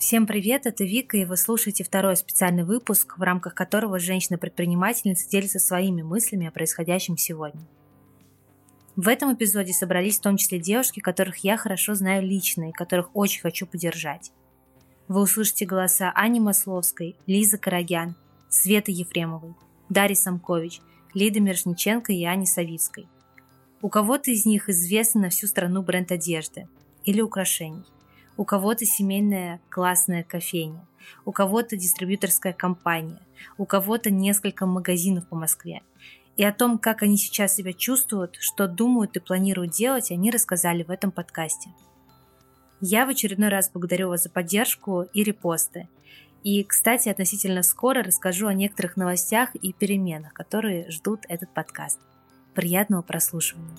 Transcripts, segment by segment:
Всем привет, это Вика, и вы слушаете второй специальный выпуск, в рамках которого женщина-предпринимательница делится своими мыслями о происходящем сегодня. В этом эпизоде собрались в том числе девушки, которых я хорошо знаю лично и которых очень хочу поддержать. Вы услышите голоса Ани Масловской, Лизы Карагян, Светы Ефремовой, Дарьи Самкович, Лиды Мирошниченко и Ани Савицкой. У кого-то из них известный на всю страну бренд одежды или украшений – у кого-то семейная классная кофейня, у кого-то дистрибьюторская компания, у кого-то несколько магазинов по Москве. И о том, как они сейчас себя чувствуют, что думают и планируют делать, они рассказали в этом подкасте. Я в очередной раз благодарю вас за поддержку и репосты. И, кстати, относительно скоро расскажу о некоторых новостях и переменах, которые ждут этот подкаст. Приятного прослушивания!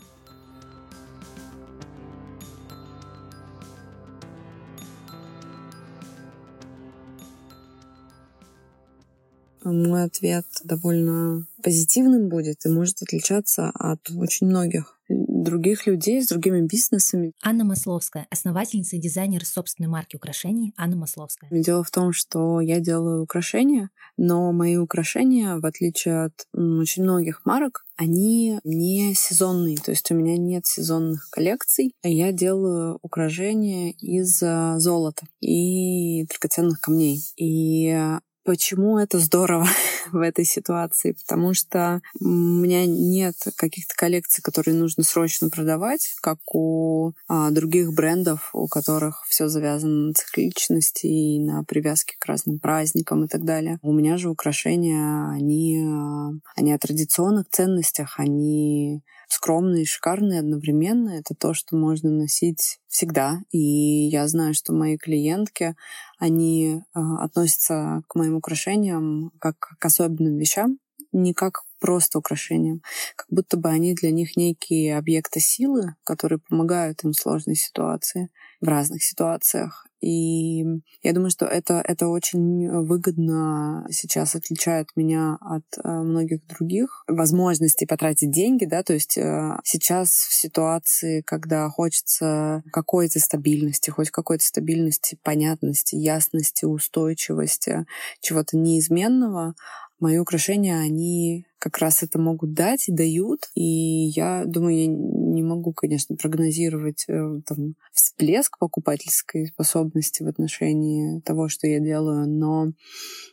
Мой ответ довольно позитивным будет и может отличаться от очень многих других людей с другими бизнесами. Анна Масловская, основательница и дизайнер собственной марки украшений Анна Масловская. Дело в том, что я делаю украшения, но мои украшения, в отличие от очень многих марок, они не сезонные, то есть у меня нет сезонных коллекций. Я делаю украшения из э, золота и драгоценных камней. И Почему это здорово в этой ситуации? Потому что у меня нет каких-то коллекций, которые нужно срочно продавать, как у а, других брендов, у которых все завязано на цикличности и на привязке к разным праздникам и так далее. У меня же украшения, они, а, они о традиционных ценностях, они скромные и шикарные одновременно. Это то, что можно носить всегда. И я знаю, что мои клиентки, они э, относятся к моим украшениям как к особенным вещам, не как просто украшениям, как будто бы они для них некие объекты силы, которые помогают им в сложной ситуации, в разных ситуациях. И я думаю, что это, это очень выгодно сейчас отличает меня от э, многих других возможностей потратить деньги, да, то есть э, сейчас в ситуации, когда хочется какой-то стабильности, хоть какой-то стабильности, понятности, ясности, устойчивости, чего-то неизменного, мои украшения, они как раз это могут дать и дают. И я думаю, я не могу, конечно, прогнозировать э, там, всплеск покупательской способности в отношении того, что я делаю, но,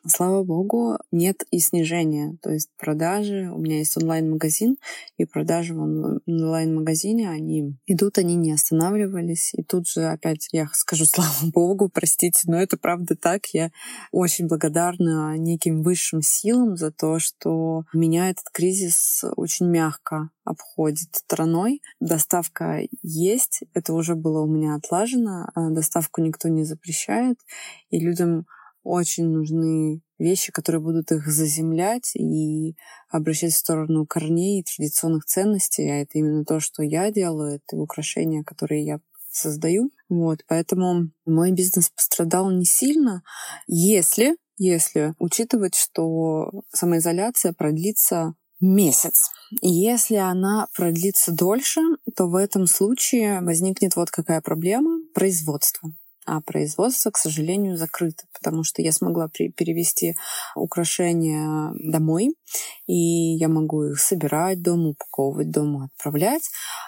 слава богу, нет и снижения. То есть продажи, у меня есть онлайн-магазин, и продажи в онлайн-магазине, они идут, они не останавливались. И тут же опять я скажу, слава богу, простите, но это правда так. Я очень благодарна неким высшим силам за то, что меня меня этот кризис очень мягко обходит стороной. Доставка есть, это уже было у меня отлажено, а доставку никто не запрещает, и людям очень нужны вещи, которые будут их заземлять и обращать в сторону корней и традиционных ценностей. А это именно то, что я делаю, это украшения, которые я создаю. Вот, поэтому мой бизнес пострадал не сильно, если если учитывать, что самоизоляция продлится месяц. Если она продлится дольше, то в этом случае возникнет вот какая проблема — производство а производство, к сожалению, закрыто, потому что я смогла перевести украшения домой, и я могу их собирать дома, упаковывать дома, отправлять,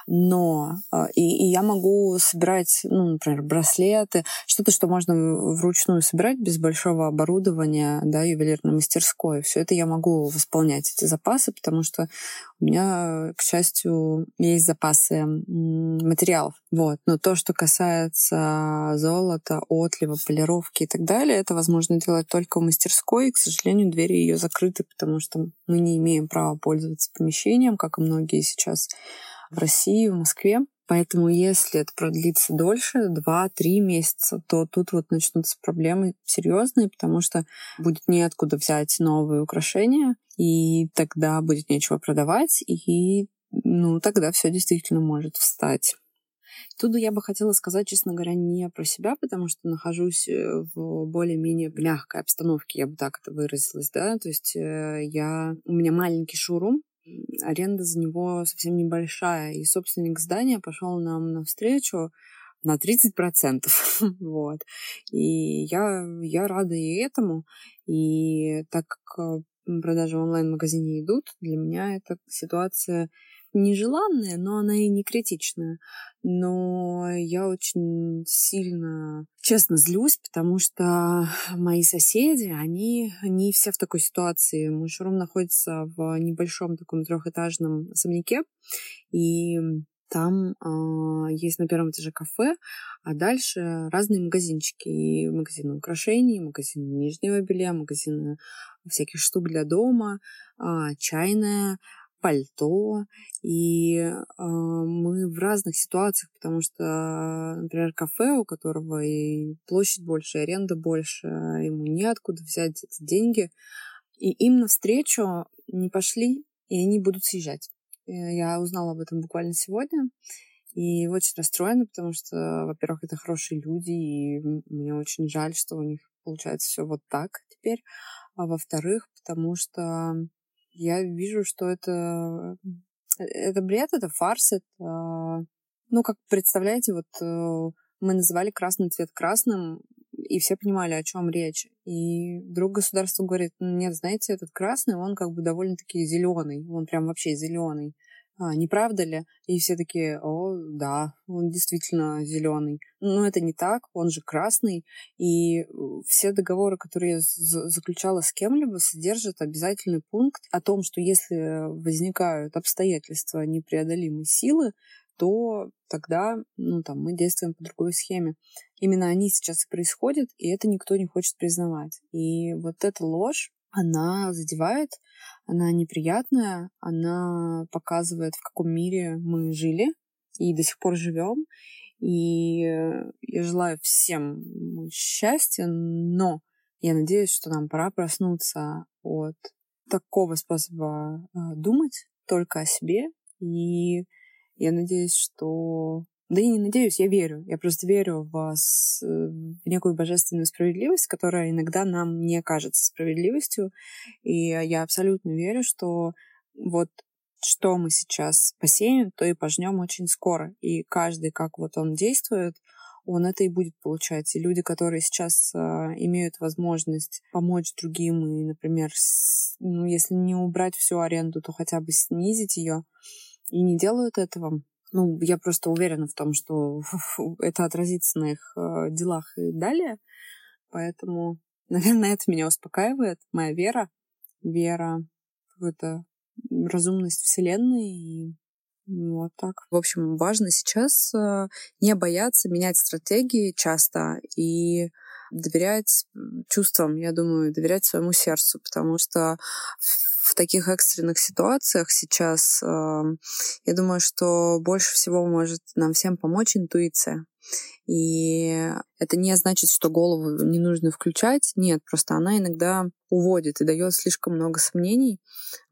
но а, и, и я могу собирать, ну, например, браслеты, что-то, что можно вручную собирать без большого оборудования, да, ювелирной мастерской. Все это я могу восполнять эти запасы, потому что у меня, к счастью, есть запасы материалов. Вот. Но то, что касается золота, отлива, полировки и так далее, это возможно делать только в мастерской. И, к сожалению, двери ее закрыты, потому что мы не имеем права пользоваться помещением, как и многие сейчас в России, в Москве. Поэтому если это продлится дольше, 2-3 месяца, то тут вот начнутся проблемы серьезные, потому что будет неоткуда взять новые украшения, и тогда будет нечего продавать, и ну, тогда все действительно может встать. Тут я бы хотела сказать, честно говоря, не про себя, потому что нахожусь э, в более-менее мягкой обстановке, я бы так это выразилась, да, то есть э, я, у меня маленький шоурум, аренда за него совсем небольшая. И собственник здания пошел нам навстречу на 30%. вот. И я, я рада и этому. И так как продажи в онлайн-магазине идут, для меня эта ситуация нежеланная, но она и не критичная. Но я очень сильно, честно, злюсь, потому что мои соседи, они, они все в такой ситуации. Мой шоурум находится в небольшом таком трехэтажном особняке, и там э, есть на первом этаже кафе, а дальше разные магазинчики. И магазины украшений, магазины нижнего белья, магазины всяких штук для дома, э, чайная, пальто, и э, мы в разных ситуациях, потому что, например, кафе, у которого и площадь больше, и аренда больше, ему неоткуда взять эти деньги, и им навстречу не пошли, и они будут съезжать. Я узнала об этом буквально сегодня, и очень расстроена, потому что, во-первых, это хорошие люди, и мне очень жаль, что у них получается все вот так теперь. А во-вторых, потому что я вижу, что это, э, это бред, это фарс, это... Ну, как представляете, вот э, мы называли красный цвет красным, и все понимали, о чем речь. И вдруг государство говорит, нет, знаете, этот красный, он как бы довольно-таки зеленый, он прям вообще зеленый а, не правда ли? И все такие, о, да, он действительно зеленый. Но это не так, он же красный. И все договоры, которые я заключала с кем-либо, содержат обязательный пункт о том, что если возникают обстоятельства непреодолимой силы, то тогда ну, там, мы действуем по другой схеме. Именно они сейчас и происходят, и это никто не хочет признавать. И вот эта ложь, она задевает, она неприятная, она показывает, в каком мире мы жили и до сих пор живем. И я желаю всем счастья, но я надеюсь, что нам пора проснуться от такого способа а, думать только о себе. И я надеюсь, что да и не надеюсь, я верю. Я просто верю в, вас, в некую божественную справедливость, которая иногда нам не кажется справедливостью. И я абсолютно верю, что вот что мы сейчас посеем, то и пожнем очень скоро. И каждый, как вот он действует, он это и будет получать. И люди, которые сейчас э, имеют возможность помочь другим и, например, с, ну, если не убрать всю аренду, то хотя бы снизить ее, и не делают этого, ну, я просто уверена в том, что это отразится на их э, делах и далее. Поэтому, наверное, это меня успокаивает. Моя вера, вера в какую-то разумность Вселенной и вот так. В общем, важно сейчас э, не бояться менять стратегии часто и доверять чувствам, я думаю, доверять своему сердцу, потому что в таких экстренных ситуациях сейчас, я думаю, что больше всего может нам всем помочь интуиция. И это не значит, что голову не нужно включать. Нет, просто она иногда уводит и дает слишком много сомнений.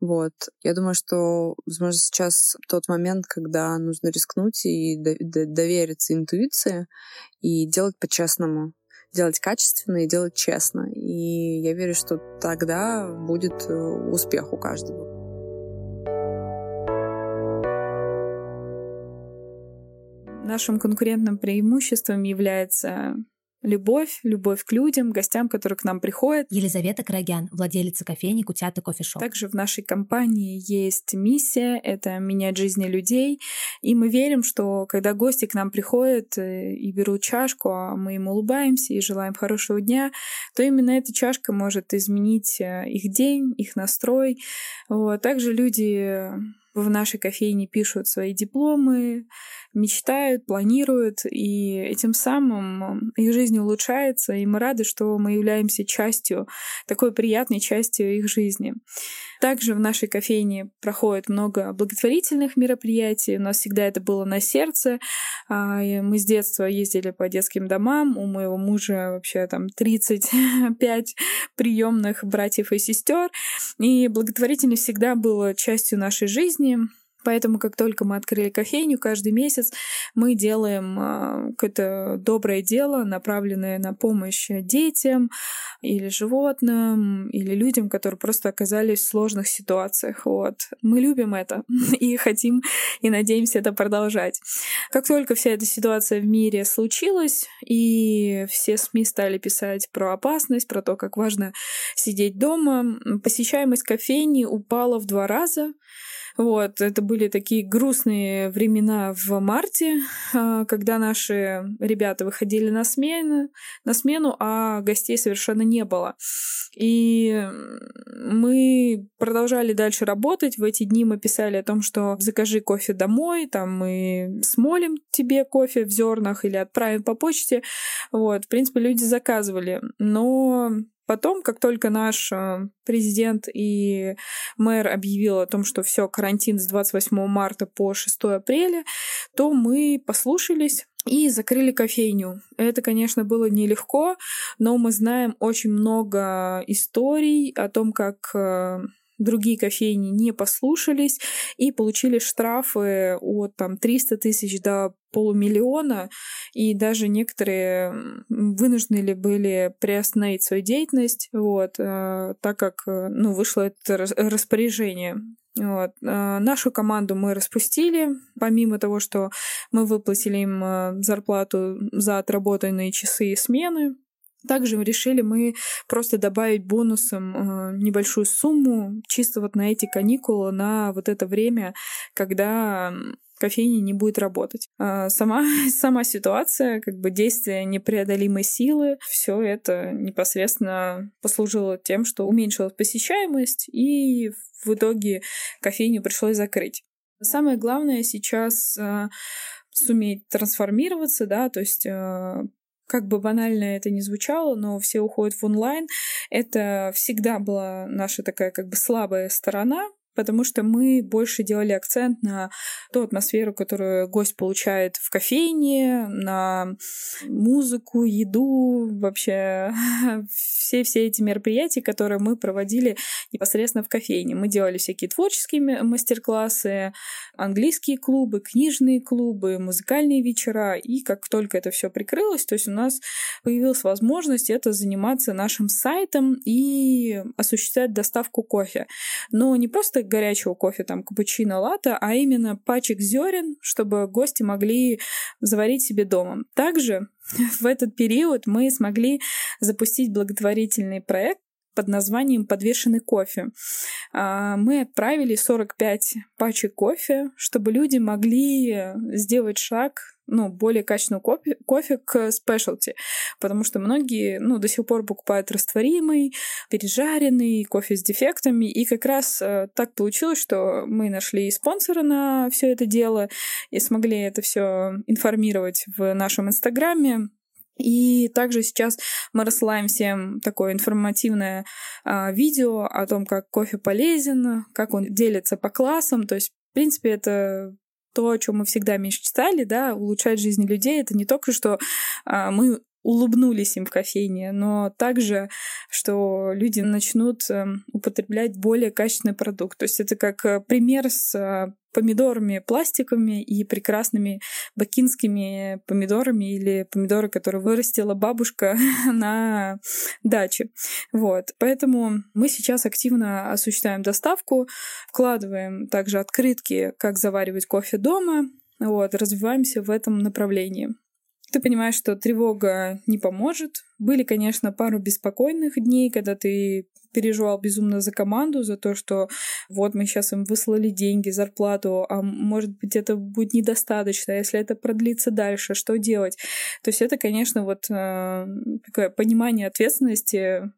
Вот. Я думаю, что, возможно, сейчас тот момент, когда нужно рискнуть и довериться интуиции и делать по-честному делать качественно и делать честно. И я верю, что тогда будет э, успех у каждого. Нашим конкурентным преимуществом является любовь, любовь к людям, гостям, которые к нам приходят. Елизавета Карагян, владелица кофейни Кутята Кофешоп. Также в нашей компании есть миссия — это менять жизни людей. И мы верим, что когда гости к нам приходят э, и берут чашку, а мы им улыбаемся и желаем хорошего дня, то именно эта чашка может изменить э, их день, их настрой. Вот. Также люди в нашей кофейне пишут свои дипломы, мечтают, планируют, и этим самым их жизнь улучшается, и мы рады, что мы являемся частью, такой приятной частью их жизни. Также в нашей кофейне проходит много благотворительных мероприятий, у нас всегда это было на сердце. А, мы с детства ездили по детским домам, у моего мужа вообще там 35 приемных братьев и сестер, и благотворительность всегда была частью нашей жизни, Поэтому, как только мы открыли кофейню, каждый месяц мы делаем э, какое-то доброе дело, направленное на помощь детям или животным, или людям, которые просто оказались в сложных ситуациях. Вот. Мы любим это и хотим и надеемся это продолжать. Как только вся эта ситуация в мире случилась, и все СМИ стали писать про опасность, про то, как важно сидеть дома, посещаемость кофейни упала в два раза. Вот, это были такие грустные времена в марте, а, когда наши ребята выходили на смену, на смену, а гостей совершенно не было. И продолжали дальше работать. В эти дни мы писали о том, что закажи кофе домой, там мы смолим тебе кофе в зернах или отправим по почте. Вот, в принципе, люди заказывали. Но Потом, как только наш э, президент и мэр объявил о том, что все, карантин с 28 марта по 6 апреля, то мы послушались и закрыли кофейню. Это, конечно, было нелегко, но мы знаем очень много историй о том, как э, другие кофейни не послушались и получили штрафы от там 300 тысяч до полумиллиона, и даже некоторые вынуждены ли были приостановить свою деятельность, вот, э, так как э, ну, вышло это распоряжение. Вот. Э, нашу команду мы распустили, помимо того, что мы выплатили им зарплату за отработанные часы и смены, также решили мы просто добавить бонусом э, небольшую сумму чисто вот на эти каникулы, на вот это время, когда кофейня не будет работать. А сама, сама ситуация, как бы действие непреодолимой силы, все это непосредственно послужило тем, что уменьшилась посещаемость, и в итоге кофейню пришлось закрыть. Самое главное сейчас э, суметь трансформироваться, да, то есть э, как бы банально это ни звучало, но все уходят в онлайн. Это всегда была наша такая как бы слабая сторона, потому что мы больше делали акцент на ту атмосферу, которую гость получает в кофейне, на музыку, еду, вообще все, все эти мероприятия, которые мы проводили непосредственно в кофейне. Мы делали всякие творческие мастер-классы, английские клубы, книжные клубы, музыкальные вечера, и как только это все прикрылось, то есть у нас появилась возможность это заниматься нашим сайтом и осуществлять доставку кофе. Но не просто горячего кофе, там, капучино, латте, а именно пачек зерен, чтобы гости могли заварить себе дома. Также в этот период мы смогли запустить благотворительный проект, под названием «Подвешенный кофе». А, мы отправили 45 пачек кофе, чтобы люди могли сделать шаг ну, более качественного кофе, кофе к спешлти, потому что многие, ну, до сих пор покупают растворимый, пережаренный, кофе с дефектами, и как раз э, так получилось, что мы нашли спонсора на все это дело и смогли это все информировать в нашем инстаграме, и также сейчас мы рассылаем всем такое информативное а, видео о том, как кофе полезен, как он делится по классам. То есть, в принципе, это то, о чем мы всегда мечтали, да, улучшать жизнь людей, это не только что а, мы улыбнулись им в кофейне, но также, что люди начнут эм, употреблять более качественный продукт. То есть это как э, пример с э, помидорами пластиковыми и прекрасными бакинскими помидорами или помидоры, которые вырастила бабушка на даче. Вот. Поэтому мы сейчас активно осуществляем доставку, вкладываем также открытки, как заваривать кофе дома, вот, развиваемся в этом направлении. Ты понимаешь, что тревога не поможет. Были, конечно, пару беспокойных дней, когда ты переживал безумно за команду, за то, что вот мы сейчас им выслали деньги, зарплату, а может быть это будет недостаточно, если это продлится дальше, что делать? То есть это, конечно, вот э, такое понимание ответственности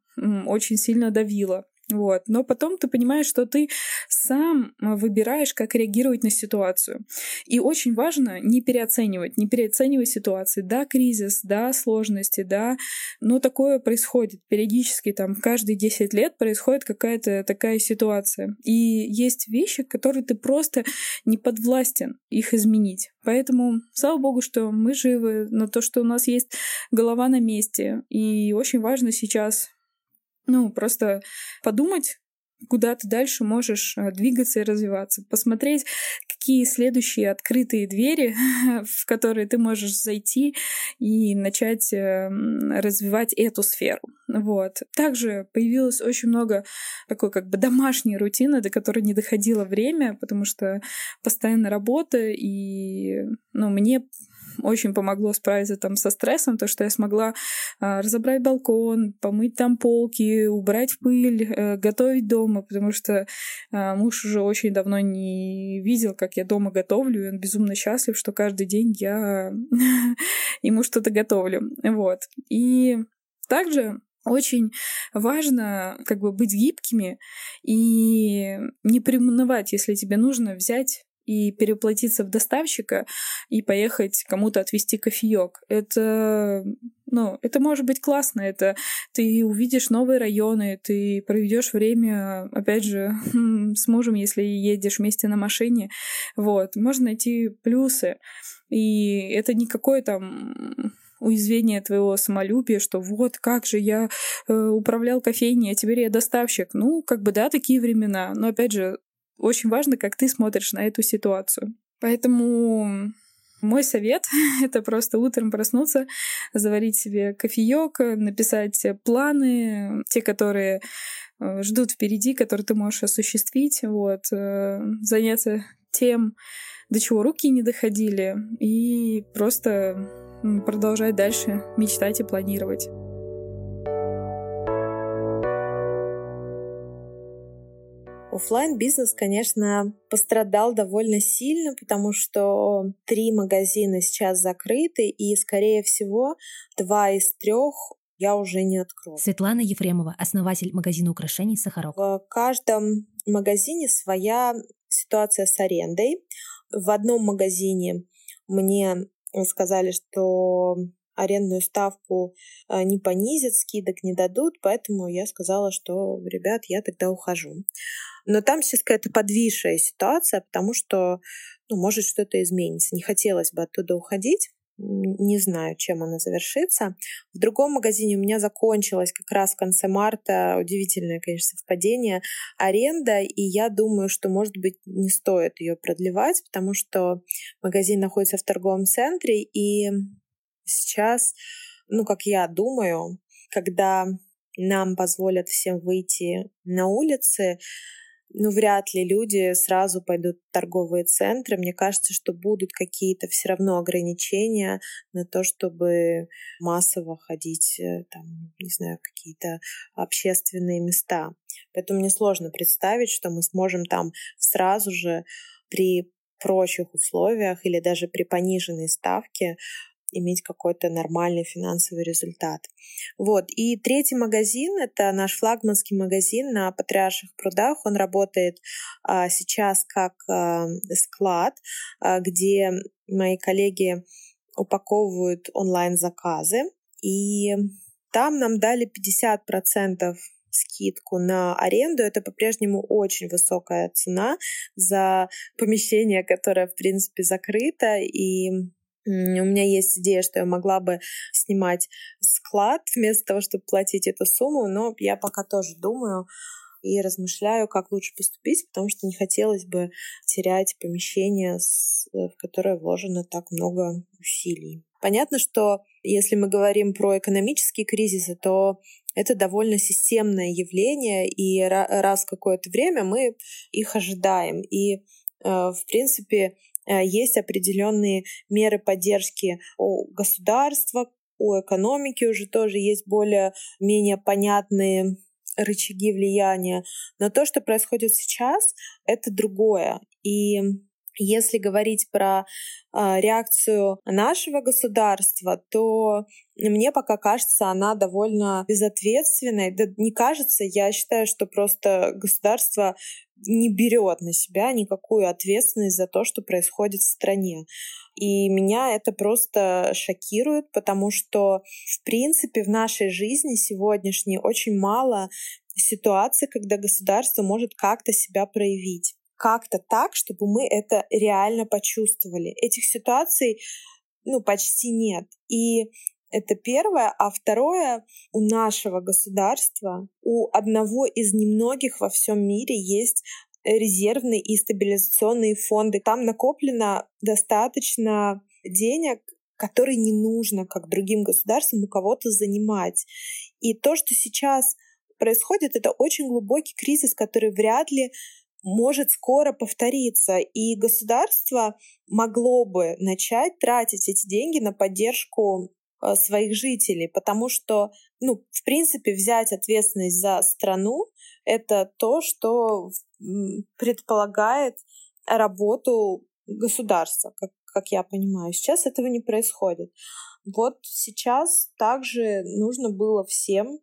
очень сильно давило. Вот. Но потом ты понимаешь, что ты сам а, выбираешь, как реагировать на ситуацию. И очень важно не переоценивать, не переоценивать ситуации. Да, кризис, да, сложности, да, но такое происходит периодически, там, каждые 10 лет происходит какая-то такая ситуация. И есть вещи, которые ты просто не подвластен их изменить. Поэтому, слава богу, что мы живы, на то, что у нас есть голова на месте. И очень важно сейчас ну, просто подумать, куда ты дальше можешь э, двигаться и развиваться. Посмотреть, какие следующие открытые двери, в которые ты можешь зайти и начать эм, развивать эту сферу. Вот. Также появилось очень много такой как бы домашней рутины, до которой не доходило время, потому что постоянно работа, и ну, мне очень помогло справиться там со стрессом, то, что я смогла а, разобрать балкон, помыть там полки, убрать пыль, а, готовить дома, потому что а, муж уже очень давно не видел, как я дома готовлю, и он безумно счастлив, что каждый день я ему что-то готовлю. Вот. И также очень важно как бы быть гибкими и не приунывать, если тебе нужно взять и переплатиться в доставщика и поехать кому-то отвезти кофеек. Это, ну, это может быть классно. Это ты увидишь новые районы, ты проведешь время, опять же, с мужем, если едешь вместе на машине. Вот, можно найти плюсы. И это никакой там уязвение твоего самолюбия, что вот как же я э, управлял кофейней, а теперь я доставщик. Ну, как бы да, такие времена. Но опять же, очень важно, как ты смотришь на эту ситуацию. Поэтому мой совет — это просто утром проснуться, заварить себе кофеек, написать планы, те, которые э, ждут впереди, которые ты можешь осуществить, вот, э, заняться тем, до чего руки не доходили, и просто продолжать дальше мечтать и планировать. Оффлайн бизнес, конечно, пострадал довольно сильно, потому что три магазина сейчас закрыты, и, скорее всего, два из трех я уже не открою. Светлана Ефремова, основатель магазина украшений «Сахарок». В каждом магазине своя ситуация с арендой. В одном магазине мне сказали, что арендную ставку э, не понизят, скидок не дадут, поэтому я сказала, что, ребят, я тогда ухожу. Но там сейчас какая-то подвисшая ситуация, потому что, ну, может, что-то изменится. Не хотелось бы оттуда уходить. Не знаю, чем она завершится. В другом магазине у меня закончилась как раз в конце марта, удивительное, конечно, совпадение, аренда, и я думаю, что, может быть, не стоит ее продлевать, потому что магазин находится в торговом центре, и сейчас, ну, как я думаю, когда нам позволят всем выйти на улицы, ну, вряд ли люди сразу пойдут в торговые центры. Мне кажется, что будут какие-то все равно ограничения на то, чтобы массово ходить, э, там, не знаю, какие-то общественные места. Поэтому мне сложно представить, что мы сможем там сразу же при прочих условиях или даже при пониженной ставке иметь какой-то нормальный финансовый результат. Вот. И третий магазин — это наш флагманский магазин на Патриарших прудах. Он работает а, сейчас как а, склад, а, где мои коллеги упаковывают онлайн-заказы. И там нам дали 50% скидку на аренду. Это по-прежнему очень высокая цена за помещение, которое, в принципе, закрыто. И у меня есть идея, что я могла бы снимать склад вместо того, чтобы платить эту сумму, но я пока тоже думаю и размышляю, как лучше поступить, потому что не хотелось бы терять помещение, э, в которое вложено так много усилий. Понятно, что если мы говорим про экономические кризисы, то это довольно системное явление, и раз какое-то время мы их ожидаем. И, э, в принципе, есть определенные меры поддержки у государства, у экономики уже тоже есть более-менее понятные рычаги влияния. Но то, что происходит сейчас, это другое. И если говорить про э, реакцию нашего государства, то мне пока кажется, она довольно безответственной. Да не кажется, я считаю, что просто государство не берет на себя никакую ответственность за то, что происходит в стране. И меня это просто шокирует, потому что, в принципе, в нашей жизни сегодняшней очень мало ситуаций, когда государство может как-то себя проявить. Как-то так, чтобы мы это реально почувствовали. Этих ситуаций ну, почти нет. И Это первое. А второе, у нашего государства, у одного из немногих во всем мире есть резервные и стабилизационные фонды. Там накоплено достаточно денег, которые не нужно, как другим государствам, у кого-то занимать. И то, что сейчас происходит, это очень глубокий кризис, который вряд ли может скоро повториться. И государство могло бы начать тратить эти деньги на поддержку э, своих жителей, потому что, ну, в принципе, взять ответственность за страну — это то, что предполагает работу государства, как, как я понимаю. Сейчас этого не происходит. Вот сейчас также нужно было всем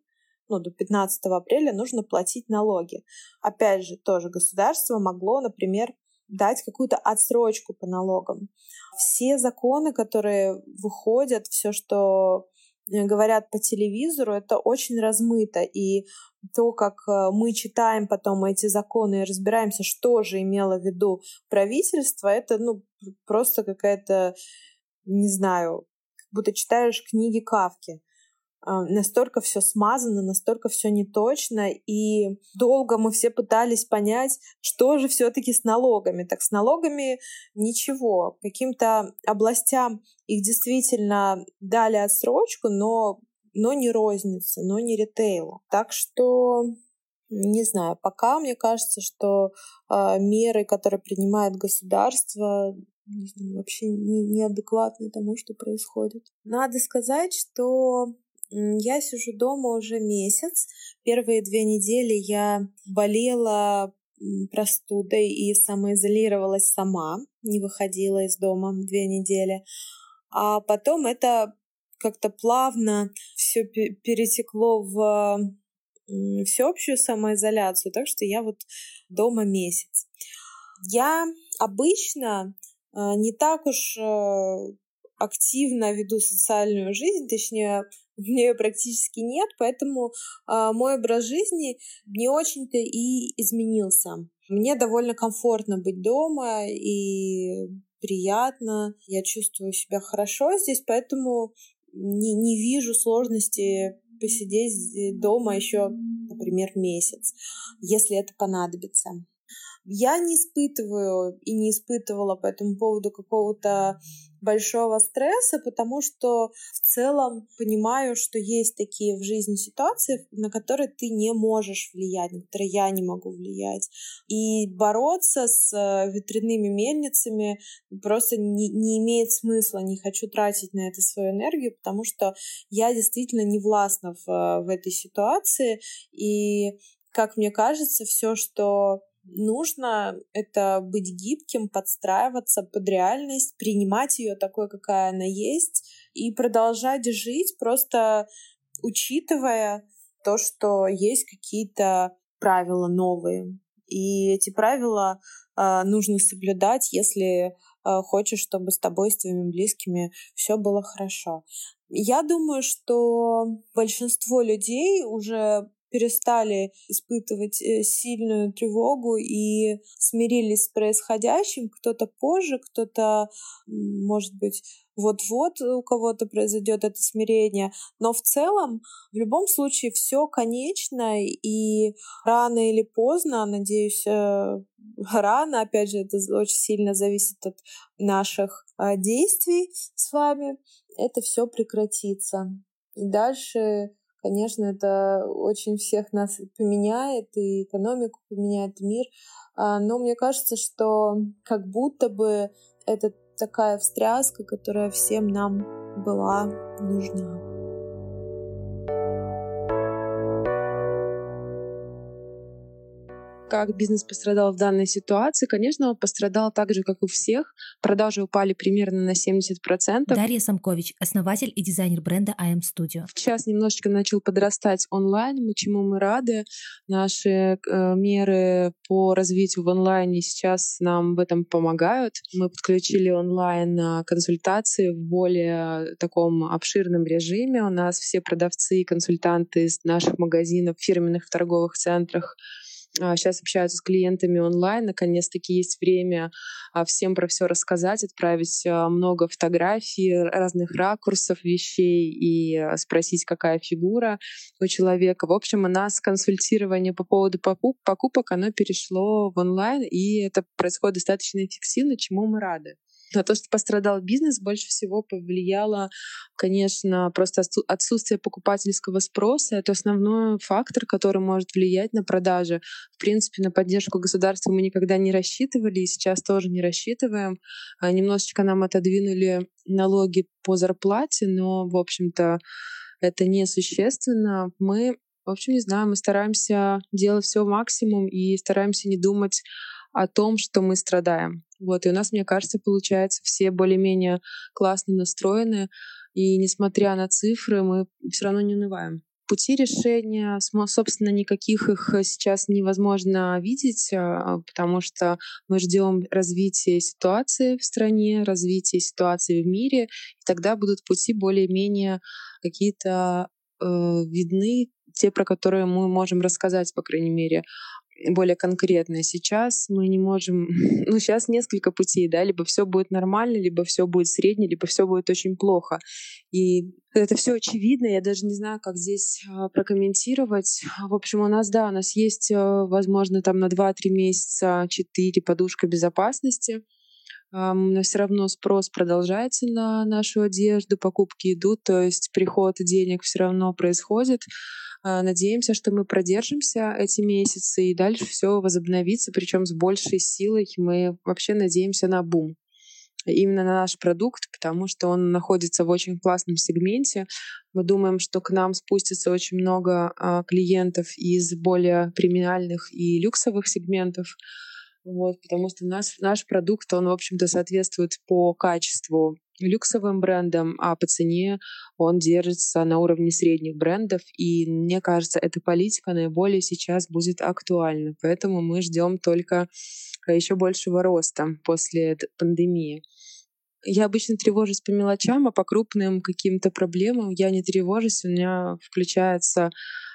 ну, до 15 апреля нужно платить налоги. Опять же, тоже государство могло, например, дать какую-то отсрочку по налогам. Все законы, которые выходят, все, что э, говорят по телевизору, это очень размыто. И то, как э, мы читаем потом эти законы и разбираемся, что же имело в виду правительство, это ну, просто какая-то, не знаю, как будто читаешь книги Кавки. А, настолько все смазано, настолько все неточно, и долго мы все пытались понять, что же все-таки с налогами. Так с налогами ничего. Каким-то областям их действительно дали отсрочку, но, но не розница, но не ритейлу. Так что не знаю, пока мне кажется, что э, меры, которые принимает государство, не знаю, вообще не, неадекватны тому, что происходит. Надо сказать, что я сижу дома уже месяц. Первые две недели я болела простудой и самоизолировалась сама, не выходила из дома две недели. А потом это как-то плавно все перетекло в всеобщую самоизоляцию, так что я вот дома месяц. Я обычно а, не так уж э, активно веду социальную жизнь, точнее, у меня ее практически нет, поэтому э, мой образ жизни не очень-то и изменился. Мне довольно комфортно быть дома и приятно, я чувствую себя хорошо здесь, поэтому не, не вижу сложности посидеть дома еще, например, месяц, если это понадобится. Я не испытываю и не испытывала по этому поводу какого-то большого стресса, потому что в целом понимаю, что есть такие в жизни ситуации, на которые ты не можешь влиять, на которые я не могу влиять. И бороться с э, ветряными мельницами просто не, не имеет смысла, не хочу тратить на это свою энергию, потому что я действительно не властна в, э, в этой ситуации, и как мне кажется, все, что нужно это быть гибким, подстраиваться под реальность, принимать ее такой, какая она есть, и продолжать жить, просто учитывая то, что есть какие-то правила новые. И эти правила э, нужно соблюдать, если э, хочешь, чтобы с тобой, с твоими близкими все было хорошо. Я думаю, что большинство людей уже перестали испытывать э, сильную тревогу и смирились с происходящим. Кто-то позже, кто-то, может быть, вот-вот у кого-то произойдет это смирение. Но в целом, в любом случае, все конечно, и рано или поздно, надеюсь, э, рано, опять же, это очень сильно зависит от наших э, действий с вами, это все прекратится. И дальше Конечно, это очень всех нас поменяет, и экономику поменяет, мир. А, но мне кажется, что как будто бы это такая встряска, которая всем нам была нужна. Как бизнес пострадал в данной ситуации. Конечно, он пострадал так же, как и у всех. Продажи упали примерно на 70%. Дарья Самкович, основатель и дизайнер бренда IM Studio. Сейчас немножечко начал подрастать онлайн, чему мы рады. Наши э, меры по развитию в онлайне сейчас нам в этом помогают. Мы подключили онлайн консультации в более таком обширном режиме. У нас все продавцы и консультанты из наших магазинов, фирменных торговых центрах Сейчас общаются с клиентами онлайн, наконец-таки есть время всем про все рассказать, отправить много фотографий, разных ракурсов вещей и спросить, какая фигура у человека. В общем, у нас консультирование по поводу покупок, оно перешло в онлайн, и это происходит достаточно эффективно, чему мы рады. На то, что пострадал бизнес, больше всего повлияло, конечно, просто отсутствие покупательского спроса. Это основной фактор, который может влиять на продажи. В принципе, на поддержку государства мы никогда не рассчитывали и сейчас тоже не рассчитываем. А, немножечко нам отодвинули налоги по зарплате, но, в общем-то, это несущественно. Мы, в общем, не знаю, мы стараемся делать все максимум и стараемся не думать о том, что мы страдаем. Вот, и у нас, мне кажется, получается, все более-менее классно настроены, и несмотря на цифры, мы все равно не унываем. Пути решения, собственно, никаких их сейчас невозможно видеть, а, потому что мы ждем развития ситуации в стране, развития ситуации в мире, и тогда будут пути более-менее какие-то э, видны, те, про которые мы можем рассказать, по крайней мере более конкретное. Сейчас мы не можем... Ну, сейчас несколько путей, да, либо все будет нормально, либо все будет средне, либо все будет очень плохо. И это все очевидно, я даже не знаю, как здесь а, прокомментировать. В общем, у нас, да, у нас есть, а, возможно, там на 2-3 месяца 4 подушка безопасности. Но все равно спрос продолжается на нашу одежду, покупки идут, то есть приход денег все равно происходит. А, надеемся, что мы продержимся эти месяцы и дальше все возобновится, причем с большей силой. Мы вообще надеемся на бум именно на наш продукт, потому что он находится в очень классном сегменте. Мы думаем, что к нам спустится очень много а, клиентов из более премиальных и люксовых сегментов. Вот, потому что наш, наш продукт, он, в общем-то, соответствует по качеству люксовым брендам, а по цене он держится на уровне средних брендов. И мне кажется, эта политика наиболее сейчас будет актуальна. Поэтому мы ждем только э, еще большего роста после пандемии. Я обычно тревожусь по мелочам, а по крупным каким-то проблемам я не тревожусь. У меня включается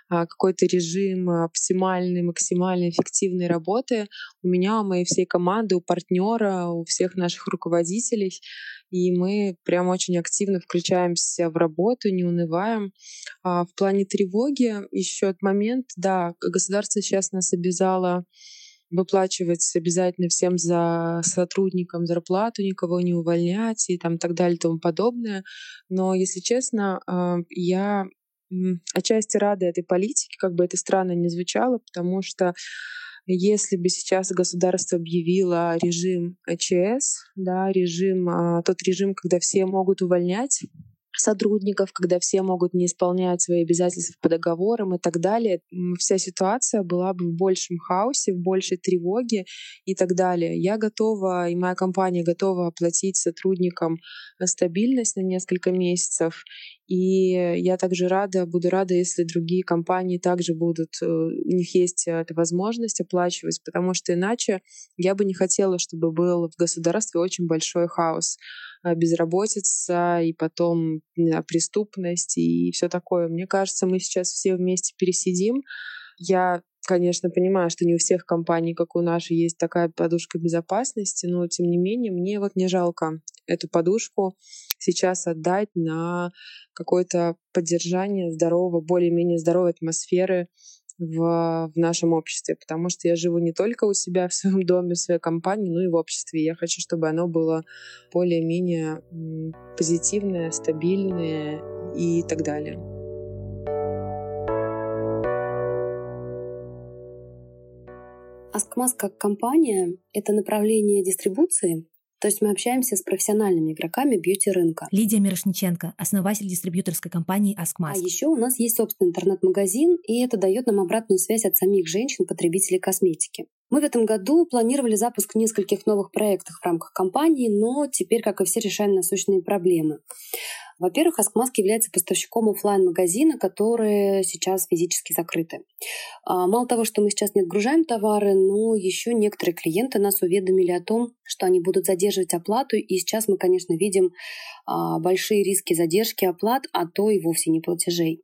какой-то режим оптимальной, максимально эффективной работы у меня, у моей всей команды, у партнера, у всех наших руководителей. И мы прям очень активно включаемся в работу, не унываем. А в плане тревоги еще момент, да, государство сейчас нас обязало выплачивать обязательно всем за сотрудникам зарплату, никого не увольнять и там так далее и тому подобное. Но, если честно, а, я отчасти рада этой политике, как бы это странно ни звучало, потому что если бы сейчас государство объявило режим АЧС, да, режим, а, тот режим, когда все могут увольнять сотрудников, когда все могут не исполнять свои обязательства по договорам и так далее, вся ситуация была бы в большем хаосе, в большей тревоге и так далее. Я готова, и моя компания готова оплатить сотрудникам стабильность на несколько месяцев. И я также рада, буду рада, если другие компании также будут, э, у них есть эта возможность оплачивать, потому что иначе я бы не хотела, чтобы был в государстве очень большой хаос. А, безработица и потом знаю, преступность и все такое. Мне кажется, мы сейчас все вместе пересидим. Я конечно, понимаю, что не у всех компаний, как у нашей, есть такая подушка безопасности, но тем не менее мне вот не жалко эту подушку сейчас отдать на какое-то поддержание здорового, более-менее здоровой атмосферы в, в нашем обществе, потому что я живу не только у себя в своем доме, в своей компании, но и в обществе. Я хочу, чтобы оно было более-менее позитивное, стабильное и так далее. Askmas как компания — это направление дистрибуции, то есть мы общаемся с профессиональными игроками бьюти-рынка. Лидия Мирошниченко, основатель дистрибьюторской компании Askmas. А еще у нас есть собственный интернет-магазин, и это дает нам обратную связь от самих женщин-потребителей косметики. Мы в этом году планировали запуск нескольких новых проектов в рамках компании, но теперь, как и все, решаем насущные проблемы. Во-первых, Аскмаск является поставщиком офлайн магазина которые сейчас физически закрыты. А, мало того, что мы сейчас не отгружаем товары, но еще некоторые клиенты нас уведомили о том, что они будут задерживать оплату, и сейчас мы, конечно, видим а, большие риски задержки оплат, а то и вовсе не платежей.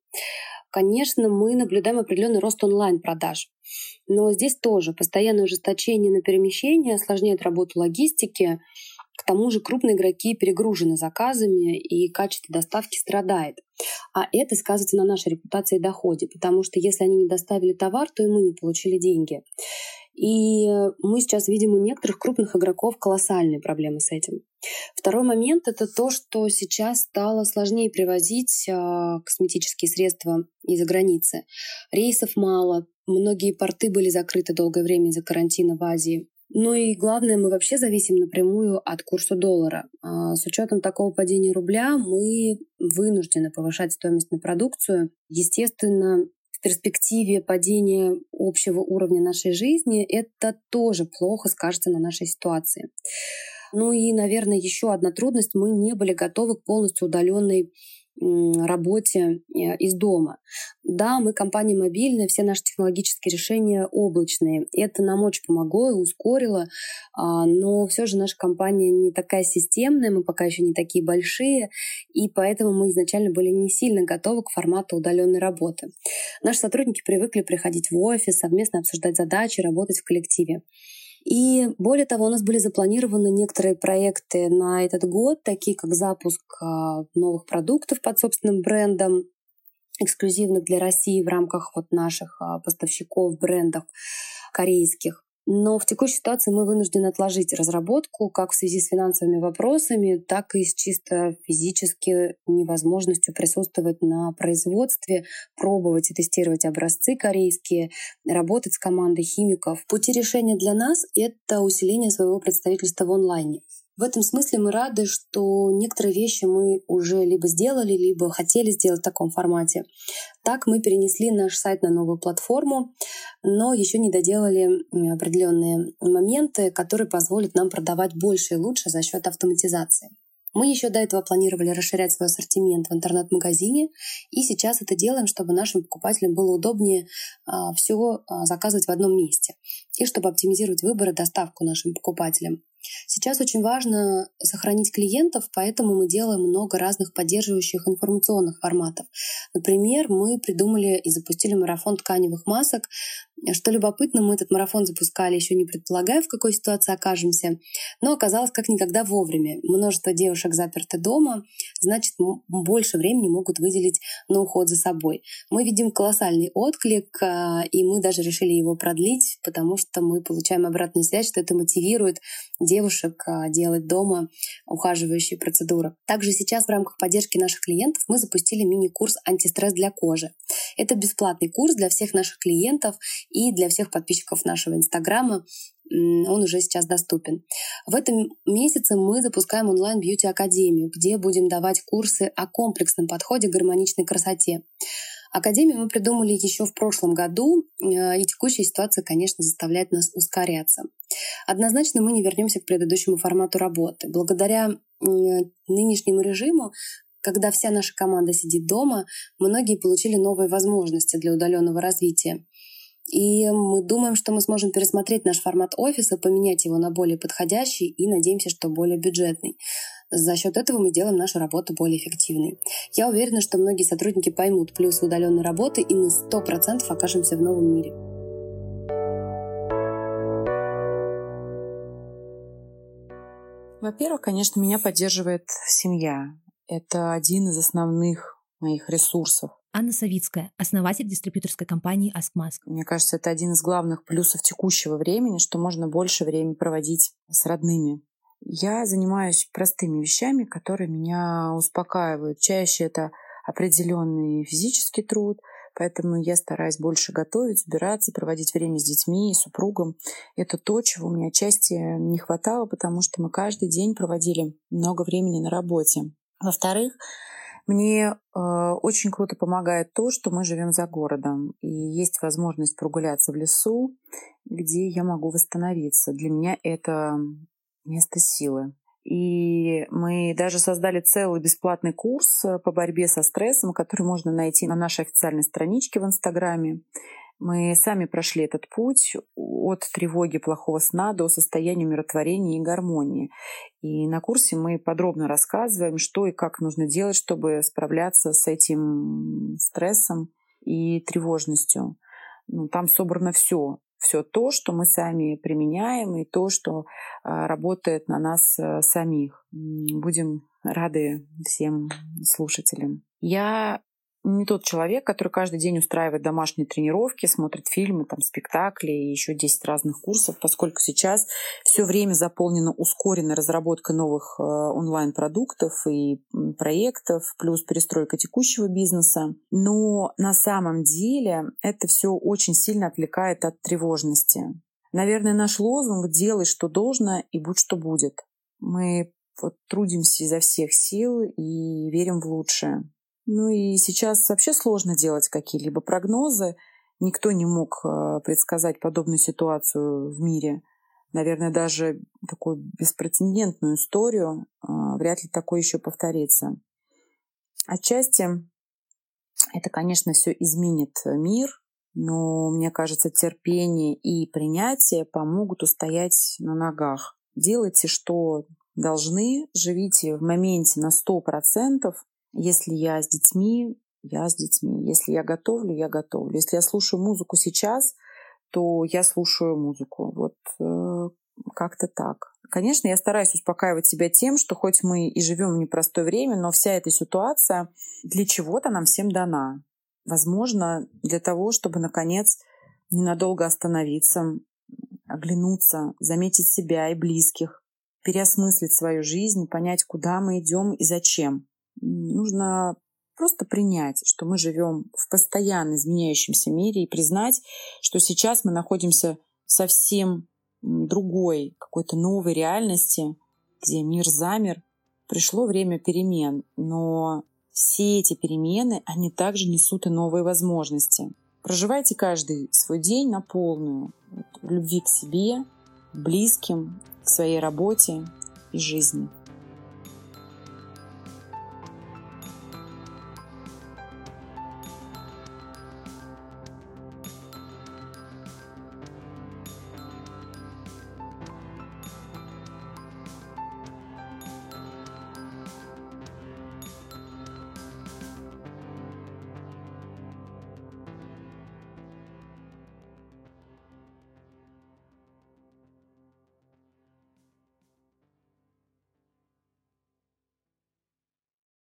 Конечно, мы наблюдаем определенный рост онлайн-продаж. Но здесь тоже постоянное ужесточение на перемещение осложняет работу логистики. К тому же крупные игроки перегружены заказами, и качество доставки страдает. А это сказывается на нашей репутации и доходе, потому что если они не доставили товар, то и мы не получили деньги. И мы сейчас видим у некоторых крупных игроков колоссальные проблемы с этим. Второй момент — это то, что сейчас стало сложнее привозить а, косметические средства из-за границы. Рейсов мало, многие порты были закрыты долгое время из-за карантина в Азии. Ну и главное, мы вообще зависим напрямую от курса доллара. А с учетом такого падения рубля мы вынуждены повышать стоимость на продукцию. Естественно, перспективе падения общего уровня нашей жизни это тоже плохо скажется на нашей ситуации. Ну и, наверное, еще одна трудность. Мы не были готовы к полностью удаленной работе э, из дома. Да, мы компания мобильная, все наши технологические решения облачные. Это нам очень помогло и ускорило, а, но все же наша компания не такая системная, мы пока еще не такие большие, и поэтому мы изначально были не сильно готовы к формату удаленной работы. Наши сотрудники привыкли приходить в офис, совместно обсуждать задачи, работать в коллективе. И более того, у нас были запланированы некоторые проекты на этот год, такие как запуск а, новых продуктов под собственным брендом, эксклюзивных для России в рамках вот наших а, поставщиков брендов корейских. Но в текущей ситуации мы вынуждены отложить разработку как в связи с финансовыми вопросами, так и с чисто физически невозможностью присутствовать на производстве, пробовать и тестировать образцы корейские, работать с командой химиков. Пути решения для нас — это усиление своего представительства в онлайне. В этом смысле мы рады, что некоторые вещи мы уже либо сделали, либо хотели сделать в таком формате. Так мы перенесли наш сайт на новую платформу, но еще не доделали определенные моменты, которые позволят нам продавать больше и лучше за счет автоматизации. Мы еще до этого планировали расширять свой ассортимент в интернет-магазине, и сейчас это делаем, чтобы нашим покупателям было удобнее а, все а, заказывать в одном месте, и чтобы оптимизировать выбор и доставку нашим покупателям. Сейчас очень важно сохранить клиентов, поэтому мы делаем много разных поддерживающих информационных форматов. Например, мы придумали и запустили марафон тканевых масок, что любопытно, мы этот марафон запускали еще не предполагая, в какой ситуации окажемся, но оказалось как никогда вовремя. Множество девушек заперты дома, значит, больше времени могут выделить на уход за собой. Мы видим колоссальный отклик, а, и мы даже решили его продлить, потому что мы получаем обратную связь, что это мотивирует девушек а, делать дома ухаживающие процедуры. Также сейчас в рамках поддержки наших клиентов мы запустили мини-курс «Антистресс для кожи». Это бесплатный курс для всех наших клиентов, и для всех подписчиков нашего Инстаграма он уже сейчас доступен. В этом месяце мы запускаем онлайн-бьюти-академию, где будем давать курсы о комплексном подходе к гармоничной красоте. Академию мы придумали еще в прошлом году, э, и текущая ситуация, конечно, заставляет нас ускоряться. Однозначно мы не вернемся к предыдущему формату работы. Благодаря нынешнему режиму когда вся наша команда сидит дома, многие получили новые возможности для удаленного развития. И мы думаем, что мы сможем пересмотреть наш формат офиса, поменять его на более подходящий и надеемся, что более бюджетный. За счет этого мы делаем нашу работу более эффективной. Я уверена, что многие сотрудники поймут плюс удаленной работы, и мы 100% окажемся в новом мире. Во-первых, конечно, меня поддерживает семья. Это один из основных моих ресурсов. Анна Савицкая, основатель дистрибьюторской компании AskMask. Мне кажется, это один из главных плюсов текущего времени, что можно больше времени проводить с родными. Я занимаюсь простыми вещами, которые меня успокаивают. Чаще это определенный физический труд, поэтому я стараюсь больше готовить, убираться, проводить время с детьми и супругом. Это то, чего у меня отчасти не хватало, потому что мы каждый день проводили много времени на работе. Во-вторых, мне э, очень круто помогает то, что мы живем за городом, и есть возможность прогуляться в лесу, где я могу восстановиться. Для меня это место силы. И мы даже создали целый бесплатный курс э, по борьбе со стрессом, который можно найти на нашей официальной страничке в Инстаграме. Мы сами прошли этот путь от тревоги плохого сна до состояния умиротворения и гармонии. И на курсе мы подробно рассказываем, что и как нужно делать, чтобы справляться с этим стрессом и тревожностью. Ну, там собрано все, все то, что мы сами применяем, и то, что а, работает на нас а, самих. Будем рады всем слушателям. Я не тот человек, который каждый день устраивает домашние тренировки, смотрит фильмы, там, спектакли и еще 10 разных курсов, поскольку сейчас все время заполнено ускоренной разработкой новых э, онлайн-продуктов и проектов, плюс перестройка текущего бизнеса. Но на самом деле это все очень сильно отвлекает от тревожности. Наверное, наш лозунг «делай, что должно, и будь, что будет». Мы вот трудимся изо всех сил и верим в лучшее. Ну и сейчас вообще сложно делать какие-либо прогнозы. Никто не мог э, предсказать подобную ситуацию в мире. Наверное, даже такую беспрецедентную историю э, вряд ли такое еще повторится. Отчасти это, конечно, все изменит мир, но мне кажется, терпение и принятие помогут устоять на ногах. Делайте, что должны, живите в моменте на сто процентов, если я с детьми, я с детьми. Если я готовлю, я готовлю. Если я слушаю музыку сейчас, то я слушаю музыку. Вот э, как-то так. Конечно, я стараюсь успокаивать себя тем, что хоть мы и живем в непростое время, но вся эта ситуация для чего-то нам всем дана. Возможно, для того, чтобы, наконец, ненадолго остановиться, оглянуться, заметить себя и близких, переосмыслить свою жизнь, понять, куда мы идем и зачем нужно просто принять, что мы живем в постоянно изменяющемся мире и признать, что сейчас мы находимся в совсем другой, какой-то новой реальности, где мир замер. Пришло время перемен, но все эти перемены, они также несут и новые возможности. Проживайте каждый свой день на полную в любви к себе, близким, к своей работе и жизни.